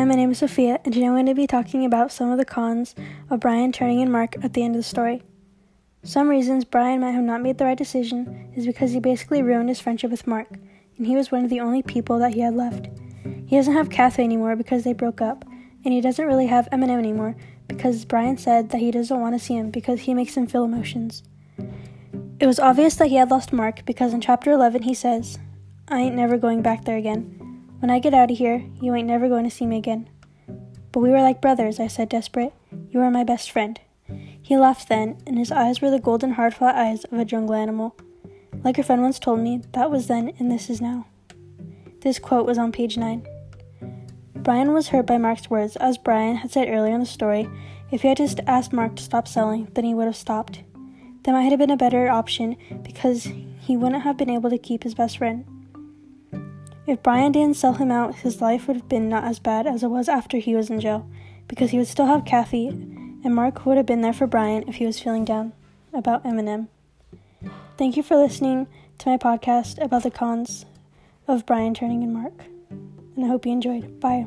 Hi, my name is Sophia, and today I'm going to be talking about some of the cons of Bryon turning in Mark at the end of the story. Some reasons Bryon might have not made the right decision is because he basically ruined his friendship with Mark, and he was one of the only people that he had left. He doesn't have Cathy anymore because they broke up, and he doesn't really have M&M anymore because Bryon said that he doesn't want to see him because he makes him feel emotions. It was obvious that he had lost Mark because in chapter 11 he says, I ain't never going back there again. When I get out of here, you ain't never going to see me again. But we were like brothers, I said, desperate. You are my best friend. He laughed then, and his eyes were the golden, hard flat eyes of a jungle animal. Like a friend once told me, that was then and this is now. This quote was on page 9. Bryon was hurt by Mark's words, as Bryon had said earlier in the story. If he had just asked Mark to stop selling, then he would have stopped. That might have been a better option because he wouldn't have been able to keep his best friend. If Bryon didn't sell him out, his life would have been not as bad as it was after he was in jail, because he would still have Cathy, and Mark would have been there for Bryon if he was feeling down about M&M. Thank you for listening to my podcast about the cons of Bryon turning in Mark, and I hope you enjoyed. Bye.